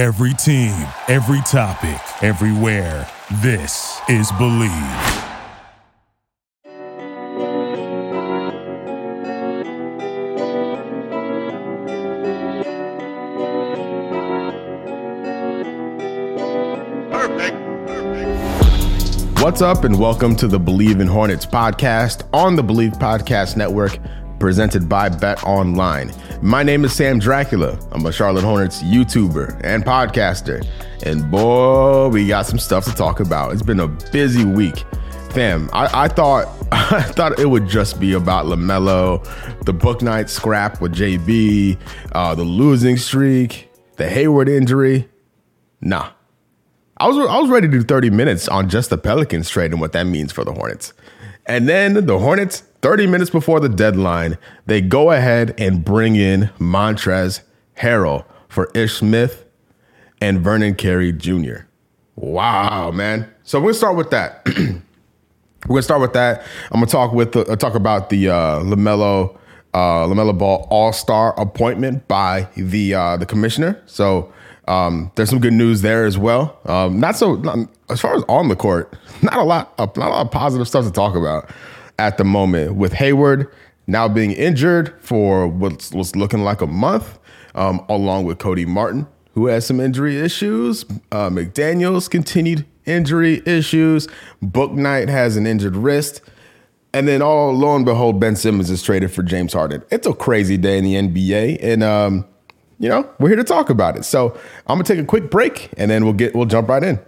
Every team, every topic, everywhere. This is Bleav. What's up, and welcome to the Bleav in Hornets podcast on the Bleav Podcast Network, presented by Bet Online. My name is Sam Dracula. I'm a Charlotte Hornets YouTuber and podcaster. And boy, we got some stuff to talk about. It's been a busy week. Fam, I, I thought I thought it would just be about LaMelo, the Bouknight scrap with JB, uh, the losing streak, the Hayward injury. Nah, I was I was ready to do 30 minutes on just the Pelicans trade and what that means for the Hornets. And then the Hornets, 30 minutes before the deadline, they go ahead and bring in Montrezl Harrell for Ish Smith and Vernon Carey Jr. Wow, man. So we're gonna start with that. we're gonna start with that. I'm gonna talk with uh, talk about the uh, Lamelo uh, Lamelo Ball All Star appointment by the uh, the commissioner. So um, there's some good news there as well. Um, not so not, as far as on the court, not a lot, not a lot of positive stuff to talk about at the moment. With Hayward now being injured for what's, what's looking like a month, um, along with Cody Martin, who has some injury issues. Uh, McDaniel's continued injury issues. Bouknight has an injured wrist. And then, all lo and behold, Ben Simmons is traded for James Harden. It's a crazy day in the NBA, and um, you know, we're here to talk about it. So I'm gonna take a quick break and then we'll get we'll jump right in.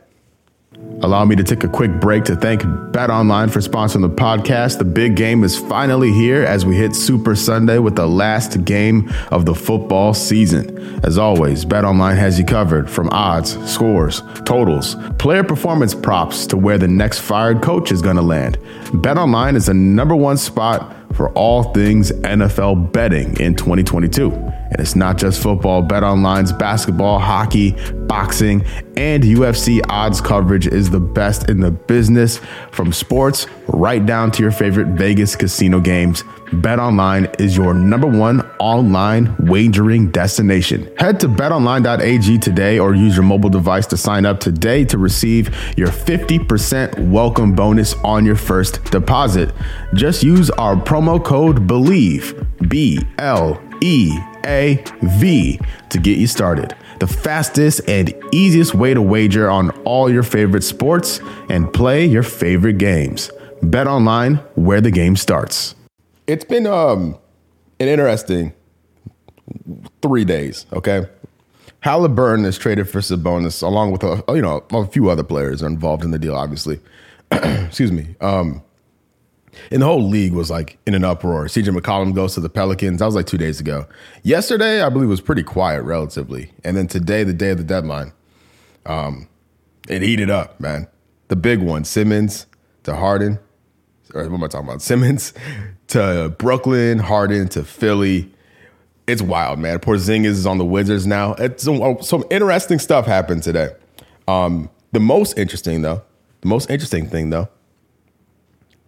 Allow me to take a quick break to thank Bet Online for sponsoring the podcast. The big game is finally here as we hit Super Sunday with the last game of the football season. As always, Bet Online has you covered from odds, scores, totals, player performance props to where the next fired coach is going to land. Bet Online is the number one spot for all things NFL betting in 2022. And it's not just football, Bet Online's basketball, hockey, boxing, and UFC odds coverage is the best in the business from sports right down to your favorite Vegas casino games. BetOnline is your number one online wagering destination. Head to betonline.ag today or use your mobile device to sign up today to receive your 50% welcome bonus on your first deposit. Just use our promo code BLEAV, B L E A V, to get you started. The fastest and easiest way to wager on all your favorite sports and play your favorite games. Bet online where the game starts it's been um, an interesting three days. Okay, Halliburton is traded for Sabonis, along with a you know a few other players are involved in the deal. Obviously, excuse me. Um, and the whole league was like in an uproar. CJ McCollum goes to the Pelicans. That was like two days ago. Yesterday, I believe, was pretty quiet relatively, and then today, the day of the deadline, um, it heated up, man. The big one, Simmons to Harden or what am I talking about? Simmons to Brooklyn, Harden to Philly. It's wild, man. Porzingis is on the Wizards now. It's some, oh, some interesting stuff happened today. Um, the most interesting, though, the most interesting thing, though,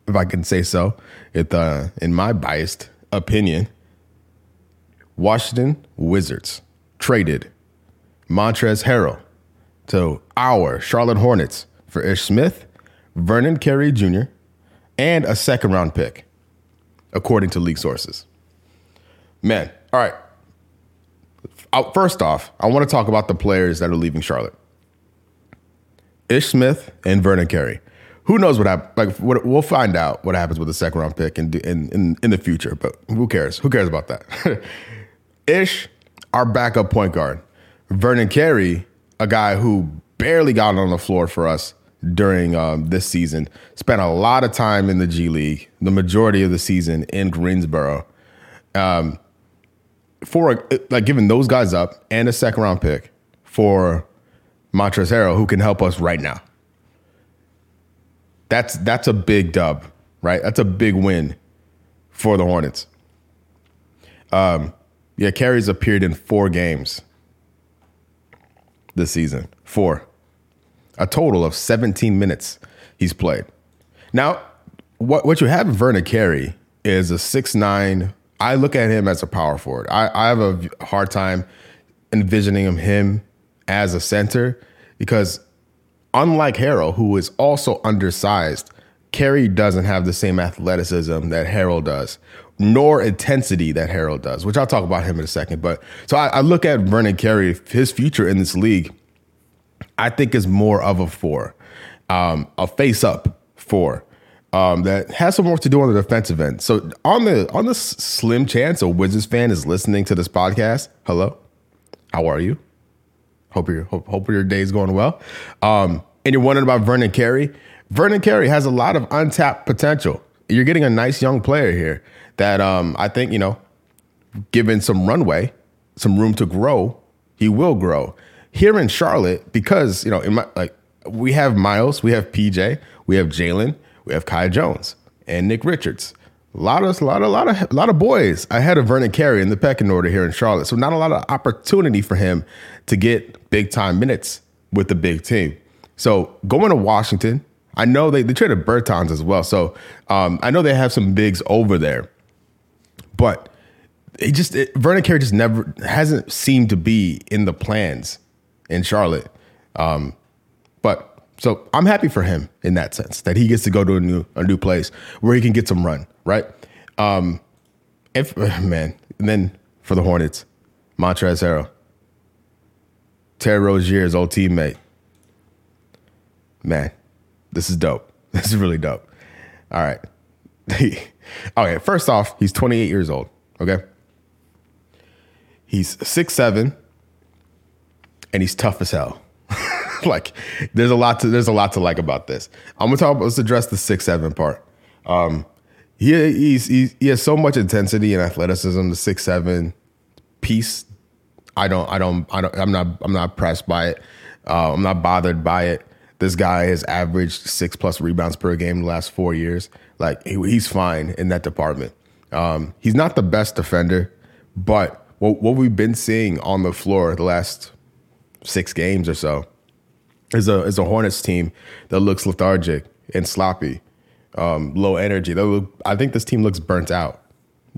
if I can say so, it, uh, in my biased opinion, Washington Wizards traded Montrezl Harrell to our Charlotte Hornets for Ish Smith, Vernon Carey Jr., and a second round pick, according to league sources. Man, all right. First off, I want to talk about the players that are leaving Charlotte. Ish Smith and Vernon Carey. Who knows what happens? Like, what, we'll find out what happens with the second round pick in, in, in, in the future, but who cares? Who cares about that? Ish, our backup point guard. Vernon Carey, a guy who barely got on the floor for us during um, this season. Spent a lot of time in the G League, the majority of the season in Greensboro. Um, for like giving those guys up and a second round pick for Montrezl Harrell, who can help us right now. That's that's a big dub, right? That's a big win for the Hornets. Um, yeah, Carey's appeared in four games this season. Four a total of 17 minutes he's played. Now, what, what you have Vernon Carey is a six nine. I look at him as a power forward. I, I have a hard time envisioning him, him as a center because unlike Harrell, who is also undersized, Carey doesn't have the same athleticism that Harrell does, nor intensity that Harrell does, which I'll talk about him in a second. But so I, I look at Vernon Carey, his future in this league, I think is more of a four, um, a face up four. Um, that has some work to do on the defensive end. So on the on the slim chance a Wizards fan is listening to this podcast, hello, how are you? Hope your hope, hope your day's going well. Um, and you're wondering about Vernon Carey. Vernon Carey has a lot of untapped potential. You're getting a nice young player here that um, I think you know, given some runway, some room to grow, he will grow. Here in Charlotte, because you know, in my, like we have Miles, we have PJ, we have Jalen, we have Kai Jones and Nick Richards. A lot of, a lot, of, a lot of, a lot of boys ahead of Vernon Carey in the pecking order here in Charlotte. So not a lot of opportunity for him to get big time minutes with the big team. So going to Washington, I know they, they traded Bertans as well. So um, I know they have some bigs over there, but it just it, Vernon Carey just never hasn't seemed to be in the plans in Charlotte. Um, but so I'm happy for him in that sense that he gets to go to a new a new place where he can get some run right? Um, if man, and then for the Hornets, Montrezl Harrell, Terry Rozier's old teammate. Man, this is dope. This is really dope. All right. okay, first off, he's 28 years old. Okay. He's six seven, and he's tough as hell. like, there's a lot to there's a lot to like about this. I'm gonna talk. About, let's address the six seven part. Um, he he's, he's, he has so much intensity and athleticism. The six seven piece, I don't I don't I don't I'm not I'm not pressed by it. Uh, I'm not bothered by it. This guy has averaged six plus rebounds per game the last four years. Like he, he's fine in that department. Um, he's not the best defender, but what, what we've been seeing on the floor the last six games or so is a is a Hornets team that looks lethargic and sloppy um, low energy. Look, I think this team looks burnt out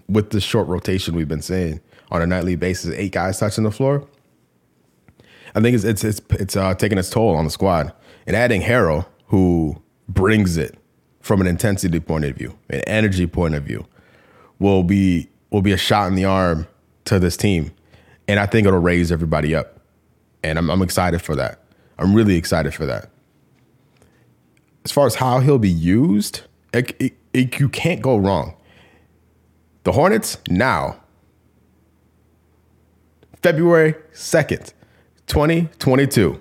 with the short rotation we've been seeing on a nightly basis. Eight guys touching the floor. I think it's it's it's, it's uh, taking its toll on the squad. And adding Harrell, who brings it from an intensity point of view, an energy point of view, will be will be a shot in the arm to this team. And I think it'll raise everybody up. And I'm, I'm excited for that. I'm really excited for that as far as how he'll be used, it, it, it, you can't go wrong. The Hornets now, February 2nd, 2022,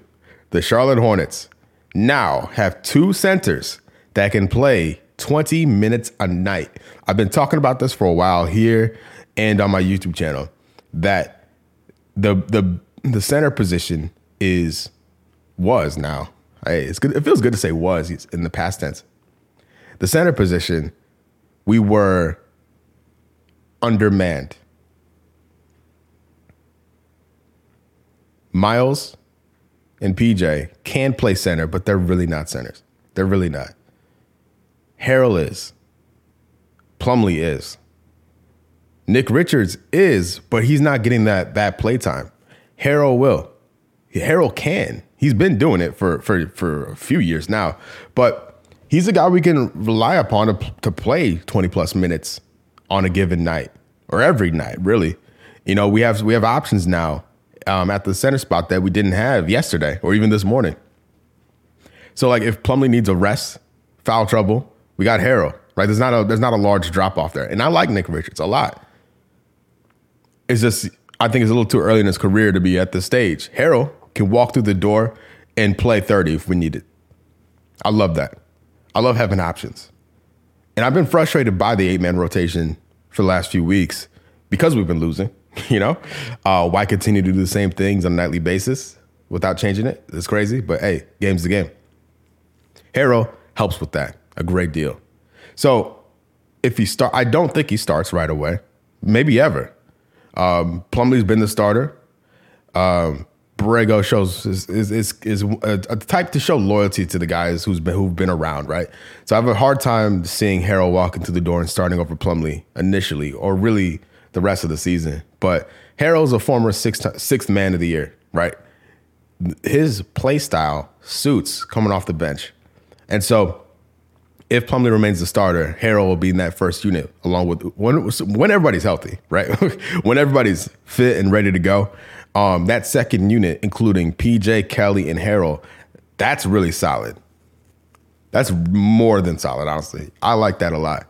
the Charlotte Hornets now have two centers that can play 20 minutes a night. I've been talking about this for a while here and on my YouTube channel that the the the center position is was now Hey, it's good. It feels good to say was in the past tense. The center position, we were undermanned. Miles and PJ can play center, but they're really not centers. They're really not. Harrell is. Plumlee is. Nick Richards is, but he's not getting that that play time. Harrell will. Harrell can. He's been doing it for for for a few years now, but he's a guy we can rely upon to, to play 20 plus minutes on a given night or every night, really. You know, we have we have options now um, at the center spot that we didn't have yesterday or even this morning. So like if Plumlee needs a rest, foul trouble, we got Harrell. Right? There's not a there's not a large drop off there. And I like Nick Richards a lot. It's just I think it's a little too early in his career to be at this stage. Harrell can walk through the door and play 30 if we need it. I love that. I love having options. And I've been frustrated by the eight man rotation for the last few weeks because we've been losing. You know, uh, why continue to do the same things on a nightly basis without changing it? It's crazy, but hey, game's the game. Harrell helps with that a great deal. So if he start, I don't think he starts right away, maybe ever. Um, Plumlee's been the starter. Um, Borrego shows is is is, is a, type to show loyalty to the guys who's been who've been around, right? So I have a hard time seeing Harrell walk into the door and starting over Plumlee initially, or really the rest of the season. But Harrell's a former sixth sixth man of the year, right? his play style suits coming off the bench. And so if Plumlee remains the starter, Harrell will be in that first unit along with when, when everybody's healthy, right? when everybody's fit and ready to go. Um, that second unit, including PJ, Kelly, and Harrell, that's really solid. That's more than solid, honestly. I like that a lot.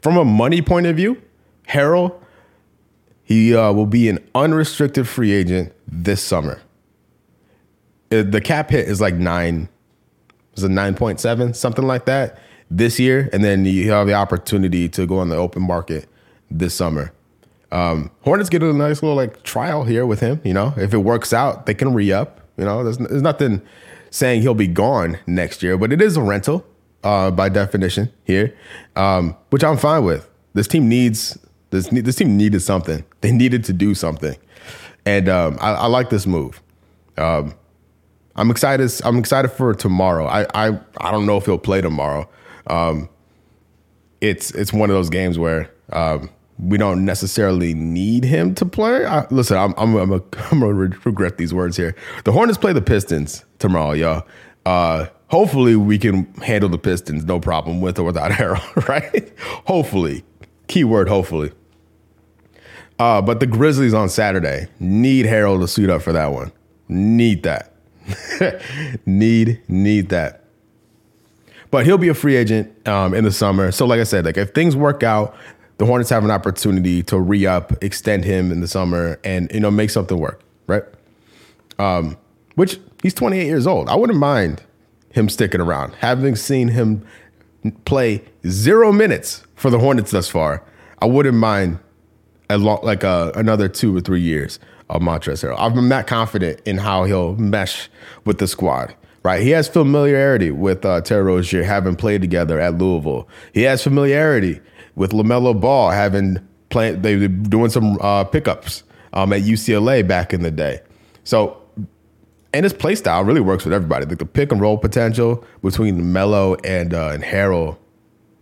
From a money point of view, Harrell, he uh, will be an unrestricted free agent this summer. Uh, the cap hit is like nine, is it nine point seven, something like that this year, and then you have the opportunity to go on the open market this summer. Um, Hornets get a nice little like trial here with him. You know, if it works out, they can re up. You know, there's, there's nothing saying he'll be gone next year, but it is a rental uh, by definition here, um, which I'm fine with. This team needs this. This team needed something. They needed to do something, and um, I, I, like this move. Um, I'm excited. I'm excited for tomorrow. I I, I don't know if he'll play tomorrow. Um, it's it's one of those games where um, we don't necessarily need him to play. I, listen, I'm I'm I'm, a, I'm gonna regret these words here. The Hornets play the Pistons tomorrow, y'all. Uh, hopefully, we can handle the Pistons no problem with or without Harrell, right? hopefully, keyword hopefully. Uh, but the Grizzlies on Saturday need Harrell to suit up for that one. Need that. need need that. But he'll be a free agent um, in the summer. So, like I said, like if things work out, the Hornets have an opportunity to re up, extend him in the summer, and you know make something work, right? Um, which he's 28 years old. I wouldn't mind him sticking around, having seen him play zero minutes for the Hornets thus far. I wouldn't mind a long, like a, uh, another two or three years of Montrezl Harrell. I'm not confident in how he'll mesh with the squad right? He has familiarity with uh, Terry Rozier, having played together at Louisville. He has familiarity with LaMelo Ball having played, they were doing some uh, pickups um, at UCLA back in the day. So, and his play style really works with everybody. Like the pick and roll potential between Melo and uh, and Harrell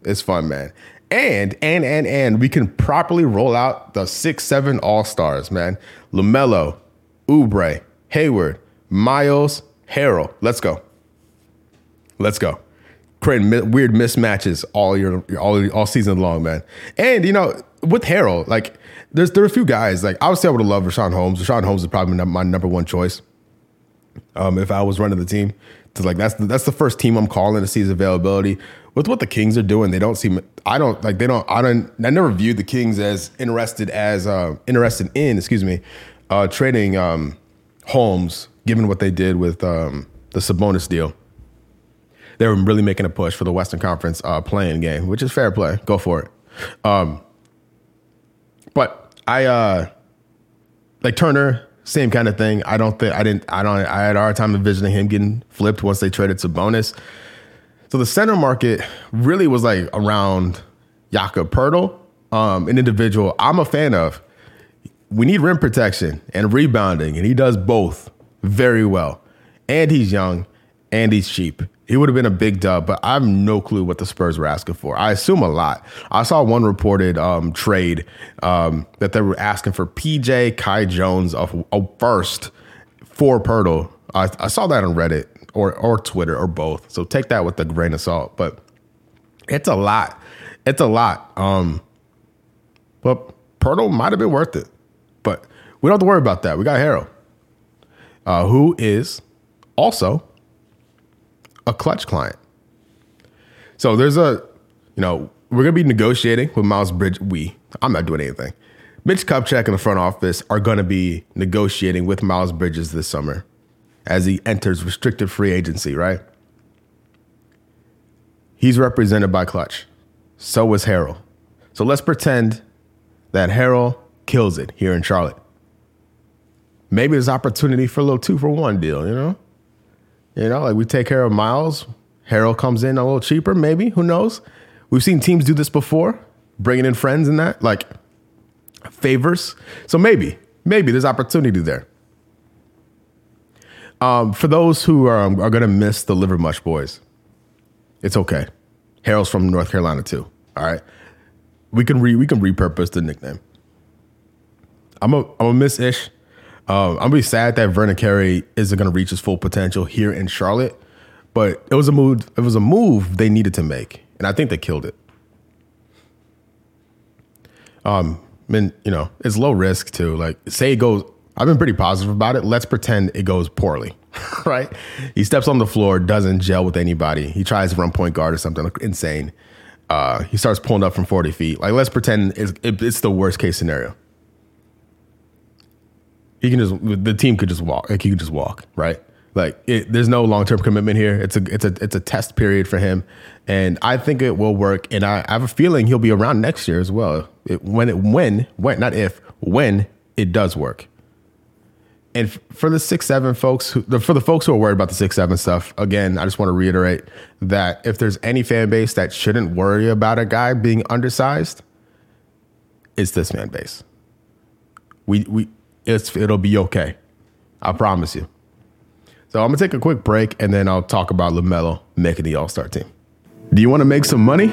is fun, man. And and and and we can properly roll out the six seven all stars, man. LaMelo, Oubre, Hayward, Miles, Harrell. Let's go. Let's go creating mi- weird mismatches all year, all all season long, man. And you know, with Harrell, like there's there are a few guys like obviously, I would have loved Richaun Holmes. Richaun Holmes is probably my number one choice. Um, if I was running the team, like that's that's the first team I'm calling to see his availability. With what the Kings are doing, they don't seem. I don't like. They don't. I don't. I never viewed the Kings as interested as uh, interested in. Excuse me, uh, trading um, Holmes, given what they did with um, the Sabonis deal they were really making a push for the Western Conference uh, play-in game, which is fair play. Go for it. Um, but I uh, like Turner, same kind of thing. I don't think I didn't. I don't. I had a hard time envisioning him getting flipped once they traded Sabonis. So the center market really was like around Jakob Poeltl, um, an individual I'm a fan of. We need rim protection and rebounding, and he does both very well. And he's young, and he's cheap. He would have been a big dub, but I have no clue what the Spurs were asking for. I assume a lot. I saw one reported um, trade um, that they were asking for PJ Kai Jones of a first for Poeltl. I, I, saw that on Reddit or or Twitter or both. So take that with a grain of salt. But it's a lot. It's a lot. Um, but Poeltl might have been worth it. But we don't have to worry about that. We got Harrell, uh, who is also a clutch client. So there's a, you know, we're gonna be negotiating with Miles Bridge. We, I'm not doing anything. Mitch Kupchak in the front office are gonna be negotiating with Miles Bridges this summer as he enters restricted free agency, right? He's represented by Clutch. So is Harrell. So let's pretend that Harrell kills it here in Charlotte. Maybe there's opportunity for a little two for one deal, you know? You know, like we take care of Miles. Harrell comes in a little cheaper, maybe. Who knows? We've seen teams do this before, bringing in friends and that, like favors. So maybe, maybe there's opportunity there. Um, for those who are, um, are going to miss the Liver Mush boys, it's okay. Harrell's from North Carolina too. All right, we can re we can repurpose the nickname. I'm a I'm a miss Ish. Um, I'm gonna sad that Vernon Carey isn't gonna reach his full potential here in Charlotte, but it was a move. It was a move they needed to make, and I think they killed it. Um, I mean, you know, it's low risk too. Like, say it goes. I've been pretty positive about it. Let's pretend it goes poorly, right? He steps on the floor, doesn't gel with anybody. He tries to run point guard or something insane. Uh, he starts pulling up from 40 feet. Like, let's pretend it's, it's the worst case scenario. He can just the team could just walk. Like he could just walk, right? Like it, there's no long term commitment here. It's a it's a it's a test period for him, and I think it will work. And I, I have a feeling he'll be around next year as well. It, when it when when not if when it does work. And for the six seven folks, who, for the folks who are worried about the six seven stuff, again, I just want to reiterate that if there's any fan base that shouldn't worry about a guy being undersized, it's this fan base. We we it's it'll be okay. I promise you. So I'm gonna take a quick break and then I'll talk about LaMelo making the All Star team. Do you want to make some money?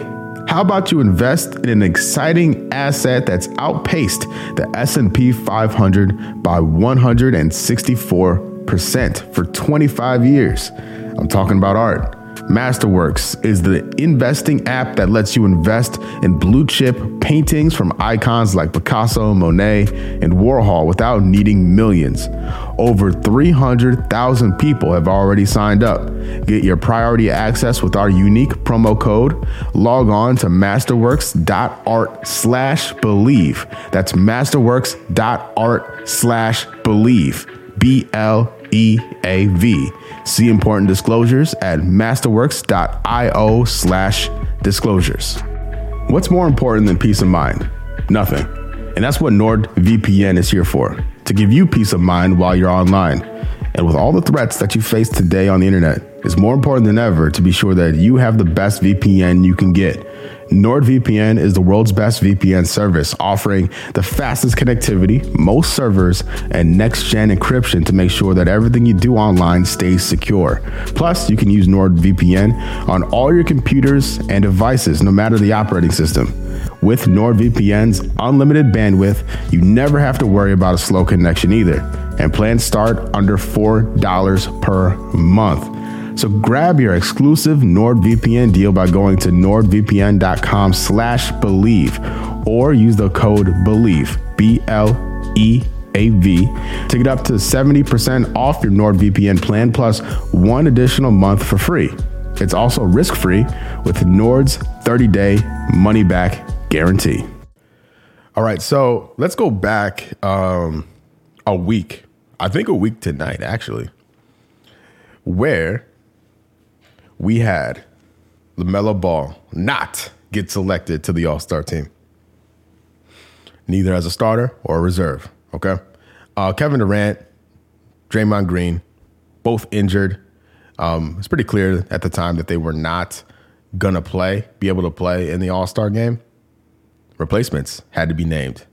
How about you invest in an exciting asset that's outpaced the S&P 500 by 164% for 25 years? I'm talking about art. Masterworks is the investing app that lets you invest in blue chip paintings from icons like Picasso, Monet, and Warhol without needing millions. Over 300,000 people have already signed up. Get your priority access with our unique promo code. Log on to masterworks.art slash bleav. That's masterworks.art slash bleav. B L E A V. See important disclosures at masterworks.io slash disclosures. What's more important than peace of mind? Nothing. And that's what NordVPN is here for to give you peace of mind while you're online. And with all the threats that you face today on the internet, it's more important than ever to be sure that you have the best VPN you can get. NordVPN is the world's best VPN service, offering the fastest connectivity, most servers, and next gen encryption to make sure that everything you do online stays secure. Plus, you can use NordVPN on all your computers and devices, no matter the operating system. With NordVPN's unlimited bandwidth, you never have to worry about a slow connection either. And plans start under $4 per month. So grab your exclusive NordVPN deal by going to nordvpn.com slash bleav or use the code BLEAV, B-L-E-A-V, to get up to 70% off your NordVPN plan plus one additional month for free. It's also risk-free with Nord's 30-day money-back guarantee. All right, so let's go back um, a week. I think a week tonight, actually, where we had LaMelo Ball not get selected to the All Star team, neither as a starter or a reserve. Okay. Uh, Kevin Durant, Draymond Green, both injured. Um, it's pretty clear at the time that they were not gonna play, be able to play in the All Star game. Replacements had to be named.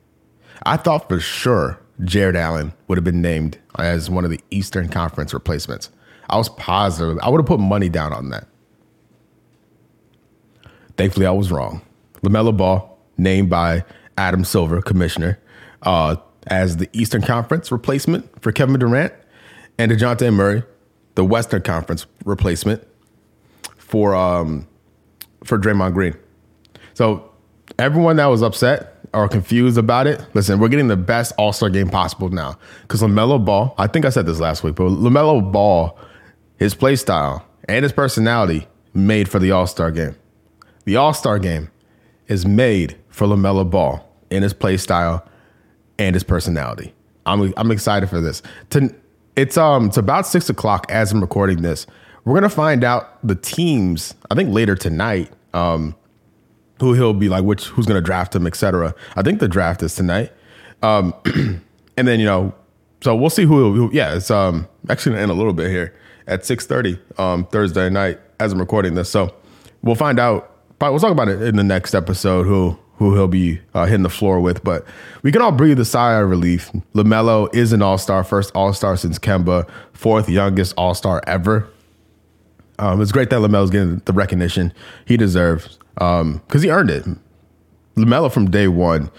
I thought for sure Jarrett Allen would have been named as one of the Eastern Conference replacements. I was positive. I would have put money down on that. Thankfully, I was wrong. LaMelo Ball, named by Adam Silver, commissioner, uh, as the Eastern Conference replacement for Kevin Durant, and Dejounte Murray, the Western Conference replacement for um, for Draymond Green. So everyone that was upset or confused about it, listen, we're getting the best All Star game possible now because LaMelo Ball. I think I said this last week, but LaMelo Ball his play style, and his personality made for the All Star game. The All Star game is made for LaMelo Ball in his play style and his personality. I'm, I'm excited for this. To, it's um it's about six o'clock as I'm recording this. We're gonna find out the teams. I think later tonight. Um, who he'll be like, which who's gonna draft him, etc. I think the draft is tonight. Um, and then you know, so we'll see who. who yeah, it's um actually in a little bit here at 6.30 um, Thursday night as I'm recording this. So we'll find out. We'll talk about it in the next episode who who he'll be uh, hitting the floor with. But we can all breathe a sigh of relief. LaMelo is an all-star, first all-star since Kemba, fourth youngest all-star ever. Um, it's great that LaMelo's getting the recognition he deserves because um, he earned it. LaMelo from day one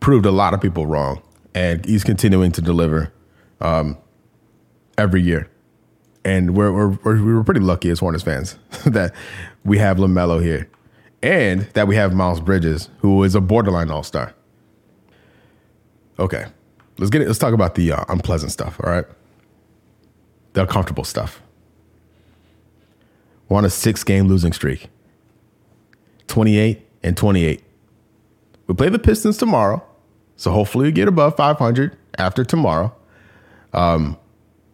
proved a lot of people wrong, and he's continuing to deliver um, every year, and we're, we're, we were pretty lucky as Hornets fans that we have Lamelo here, and that we have Miles Bridges, who is a borderline All Star. Okay, let's get it. Let's talk about the uh, unpleasant stuff. All right, the uncomfortable stuff. We're on a six game losing streak. 28 and 28. We play the Pistons tomorrow. So hopefully we get above 500 after tomorrow. Um,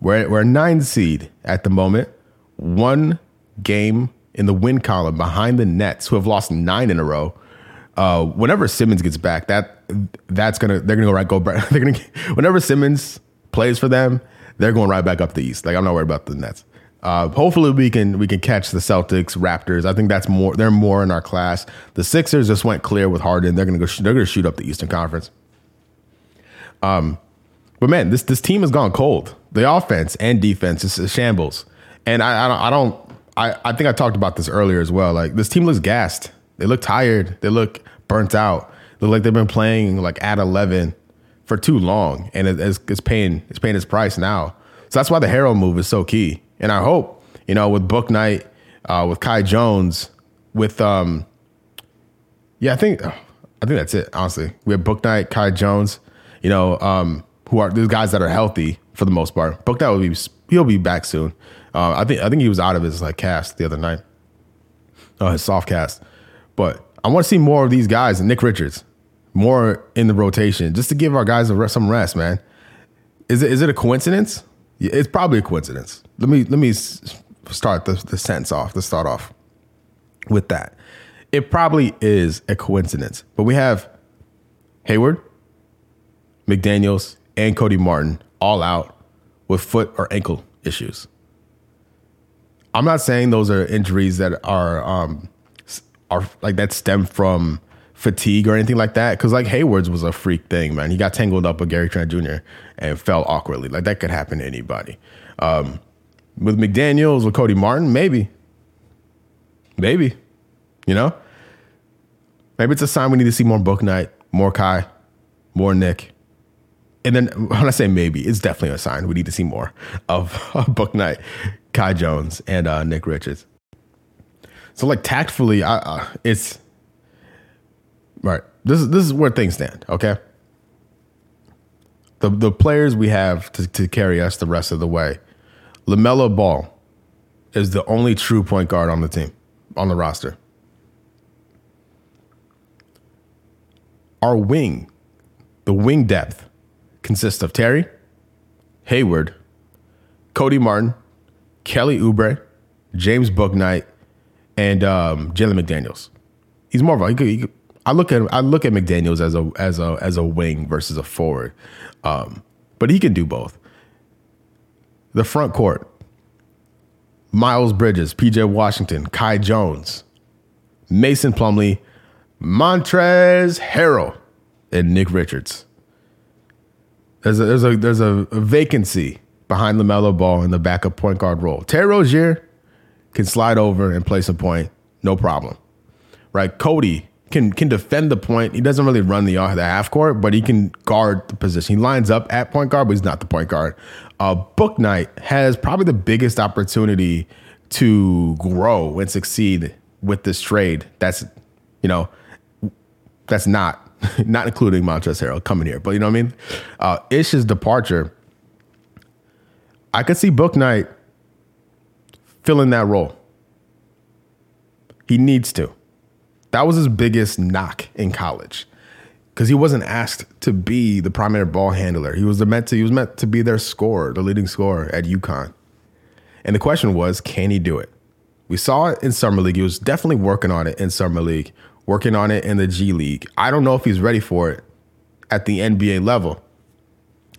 we're, we're a nine seed at the moment. One game in the win column behind the Nets, who have lost nine in a row. Uh, whenever Simmons gets back, that that's gonna they're gonna go right go back. They're gonna whenever Simmons plays for them, they're going right back up the East. Like I'm not worried about the Nets. Uh, hopefully we can we can catch the Celtics, Raptors. I think that's more. They're more in our class. The Sixers just went clear with Harden. They're gonna go. They're gonna shoot up the Eastern Conference. Um, but man, this this team has gone cold. The offense and defense is a shambles. And I I don't I don't I, I think I talked about this earlier as well. Like this team looks gassed. They look tired. They look burnt out. They look like they've been playing like at eleven for too long, and it, it's, it's paying it's paying its price now. So that's why the Harrell move is so key. And I hope, you know, with Bouknight, uh, with Kai Jones, with um, yeah, I think I think that's it. Honestly, we have Bouknight, Kai Jones, you know, um, who are these guys that are healthy for the most part. Bouknight will be he'll be back soon. Uh, I think I think he was out of his like cast the other night, uh, his soft cast. But I want to see more of these guys. Nick Richards, more in the rotation, just to give our guys rest, some rest, man. Is it is it a coincidence? It's probably a coincidence. Let me let me start the, the sentence off. Let's start off with that. It probably is a coincidence, but we have Hayward, McDaniels, and Cody Martin all out with foot or ankle issues. I'm not saying those are injuries that are um, are like that stem from fatigue or anything like that. Cause like Hayward's was a freak thing, man. He got tangled up with Gary Trent Jr. and fell awkwardly. Like that could happen to anybody. Um, with McDaniels with Cody Martin, maybe. Maybe. You know? Maybe it's a sign we need to see more Bouknight, more Kai, more Nick. And then when I say maybe, it's definitely a sign we need to see more of, Book Bouknight, Kai Jones, and uh, Nick Richards. So like tactfully, I, uh, it's Right. This is this is where things stand. Okay. The the players we have to, to carry us the rest of the way. Lamelo Ball is the only true point guard on the team, on the roster. Our wing, the wing depth, consists of Terry, Hayward, Cody Martin, Kelly Oubre, James Bouknight, and um, Jalen McDaniels. He's more of a he could, he could, I look at I look at McDaniel's as a as a as a wing versus a forward, um, but he can do both. The front court: Miles Bridges, PJ Washington, Kai Jones, Mason Plumlee, Montrezl Harrell, and Nick Richards. There's a there's a there's a, a vacancy behind Lamelo Ball in the backup point guard role. Terry Rozier can slide over and play some point, no problem. Right? Cody can can defend the point. He doesn't really run the uh, the half court, but he can guard the position. He lines up at point guard, but he's not the point guard. Uh, Bouknight has probably the biggest opportunity to grow and succeed with this trade. That's you know that's not not including Montrezl Harrell coming here, but you know what I mean. Uh, Ish's departure, I could see Bouknight filling that role. He needs to. That was his biggest knock in college because he wasn't asked to be the primary ball handler. He was meant to he was meant to be their scorer, the leading scorer at UConn. And the question was, can he do it? We saw it in summer league. He was definitely working on it in summer league, working on it in the G League. I don't know if he's ready for it at the NBA level.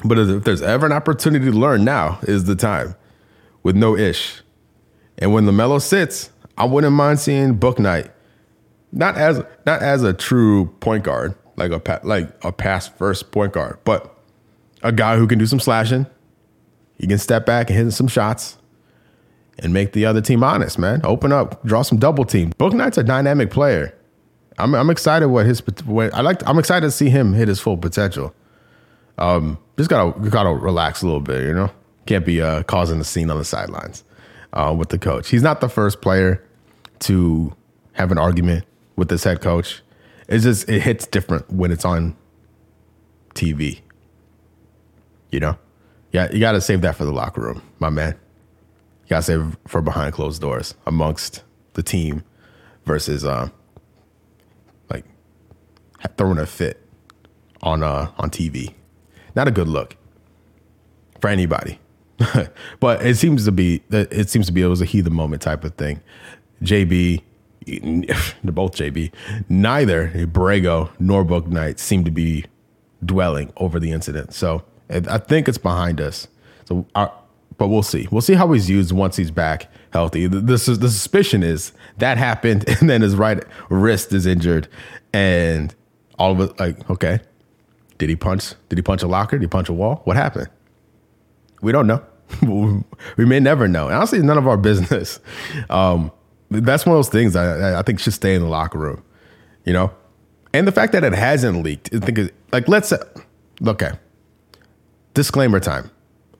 But if there's ever an opportunity to learn, now is the time with no ish. And when LaMelo sits, I wouldn't mind seeing Bouknight not as not as a true point guard, like a like a pass first point guard, but a guy who can do some slashing. He can step back and hit some shots and make the other team honest, man. Open up, draw some double team. Bouknight's a dynamic player. I'm I'm excited what his what I like. I'm excited to see him hit his full potential. Um, just gotta gotta relax a little bit. You know, can't be uh, causing a scene on the sidelines uh, with the coach. He's not the first player to have an argument with this head coach. It's just it hits different when it's on TV. You know, yeah, you got to save that for the locker room, my man. You got to save for behind closed doors amongst the team versus uh, throwing a fit on uh, on TV. Not a good look for anybody. but it seems to be it seems to be it was a heathen moment type of thing. JB, they're both JB, neither Borrego nor Bouknight seem to be dwelling over the incident. So I think it's behind us. So, our, uh, but we'll see. We'll see how he's used once he's back healthy. The, the, the suspicion is that happened, and then his right wrist is injured, and all of it like okay, did he punch? Did he punch a locker? Did he punch a wall? What happened? We don't know. we may never know. honestly, none of our business. Um, that's one of those things I, I think should stay in the locker room, you know? And the fact that it hasn't leaked, I think, like, let's okay, disclaimer time.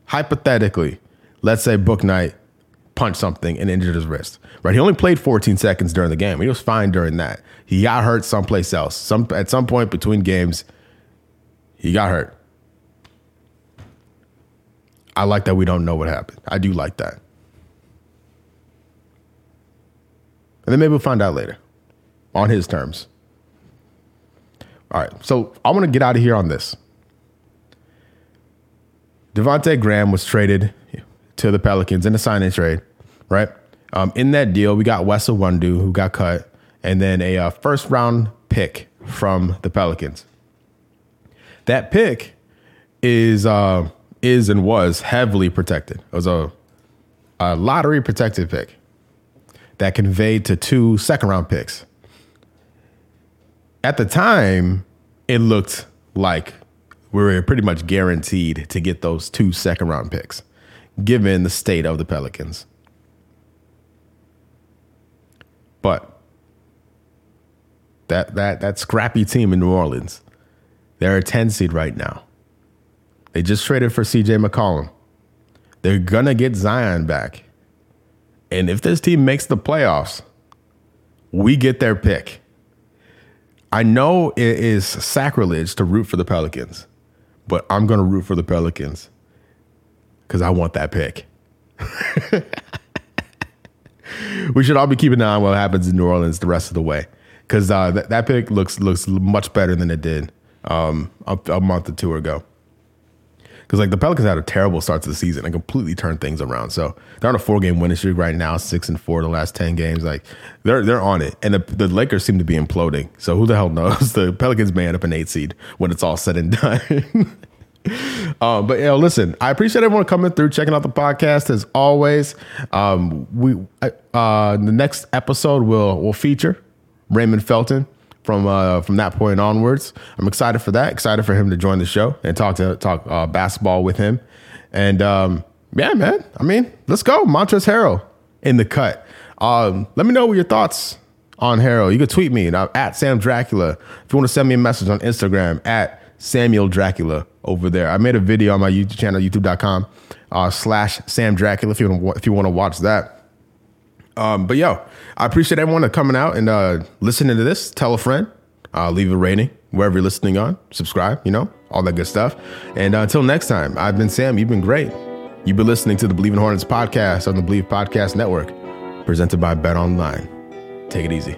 Hypothetically, let's say Bouknight punched something and injured his wrist, right? He only played 14 seconds during the game. He was fine during that. He got hurt someplace else. Some At some point between games, he got hurt. I like that we don't know what happened. I do like that. And then maybe we'll find out later on his terms. All right. So I want to get out of here on this. Devonte Graham was traded to the Pelicans in a signing trade, right? Um, in that deal, we got Wes Iwundu, who got cut, and then a uh, first round pick from the Pelicans. That pick is uh, is and was heavily protected. It was a, a lottery protected pick that conveyed to two second round picks. At the time, it looked like we were pretty much guaranteed to get those two second round picks, given the state of the Pelicans. But that that that scrappy team in New Orleans, they're a 10 seed right now. They just traded for CJ McCollum. They're gonna get Zion back. And if this team makes the playoffs, we get their pick. I know it is sacrilege to root for the Pelicans, but I'm going to root for the Pelicans because I want that pick. we should all be keeping an eye on what happens in New Orleans the rest of the way because uh, that, that pick looks looks much better than it did um, a, a month or two ago because like the Pelicans had a terrible start to the season and completely turned things around. So they're on a four game winning streak right now, six and four the last ten games. Like they're they're on it, and the, the Lakers seem to be imploding. So who the hell knows? The Pelicans may end up an eight seed when it's all said and done. Um, but you know, listen, I appreciate everyone coming through, checking out the podcast as always. Um, we uh, the next episode will will feature Raymond Felton from uh, from that point onwards. I'm excited for that. Excited for him to join the show and talk to talk uh, basketball with him. And um, yeah, man. I mean, let's go. Montrezl Harrell in the cut. Um, let me know your thoughts on Harrell. You can tweet me at Sam Dracula. If you want to send me a message on Instagram at Samuel Dracula over there. I made a video on my YouTube channel, youtube.com uh, slash Sam Dracula if you want if you want to watch that. Um, but yo, I appreciate everyone coming out and uh, listening to this. Tell a friend, uh, leave a rating wherever you're listening on, subscribe, you know, all that good stuff. And uh, until next time, I've been Sam. You've been great. You've been listening to the Bleav in Hornets podcast on the Bleav Podcast Network, presented by Bet Online. Take it easy.